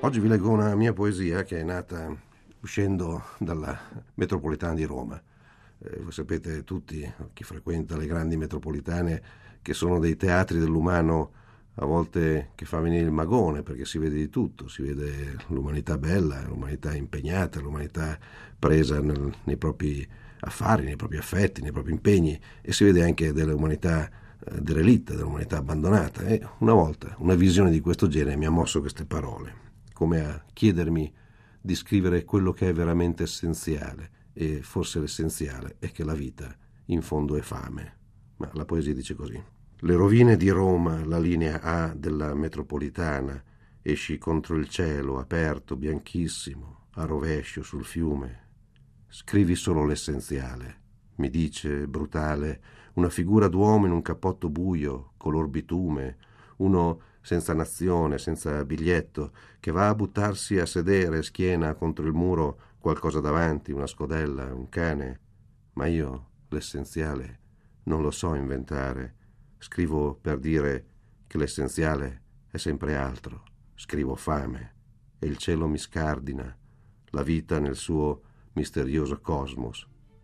Oggi vi leggo una mia poesia che è nata uscendo dalla metropolitana di Roma. Eh, voi sapete tutti, chi frequenta le grandi metropolitane, che sono dei teatri dell'umano a volte che fa venire il magone perché si vede di tutto, si vede l'umanità bella, l'umanità impegnata, l'umanità presa nel, nei propri affari, nei propri affetti, nei propri impegni e si vede anche dell'umanità derelitta, dell'umanità abbandonata. E una volta una visione di questo genere mi ha mosso queste parole, come a chiedermi di scrivere quello che è veramente essenziale e forse l'essenziale è che la vita in fondo è fame. Ma la poesia dice così. Le rovine di Roma, la linea A della metropolitana, esci contro il cielo aperto, bianchissimo, a rovescio sul fiume. Scrivi solo l'essenziale, mi dice, brutale, una figura d'uomo in un cappotto buio, color bitume, uno senza nazione, senza biglietto, che va a buttarsi a sedere, schiena contro il muro, qualcosa davanti, una scodella, un cane. Ma io, l'essenziale, non lo so inventare Scrivo per dire che l'essenziale è sempre altro. Scrivo fame e il cielo mi scardina, la vita nel suo misterioso cosmos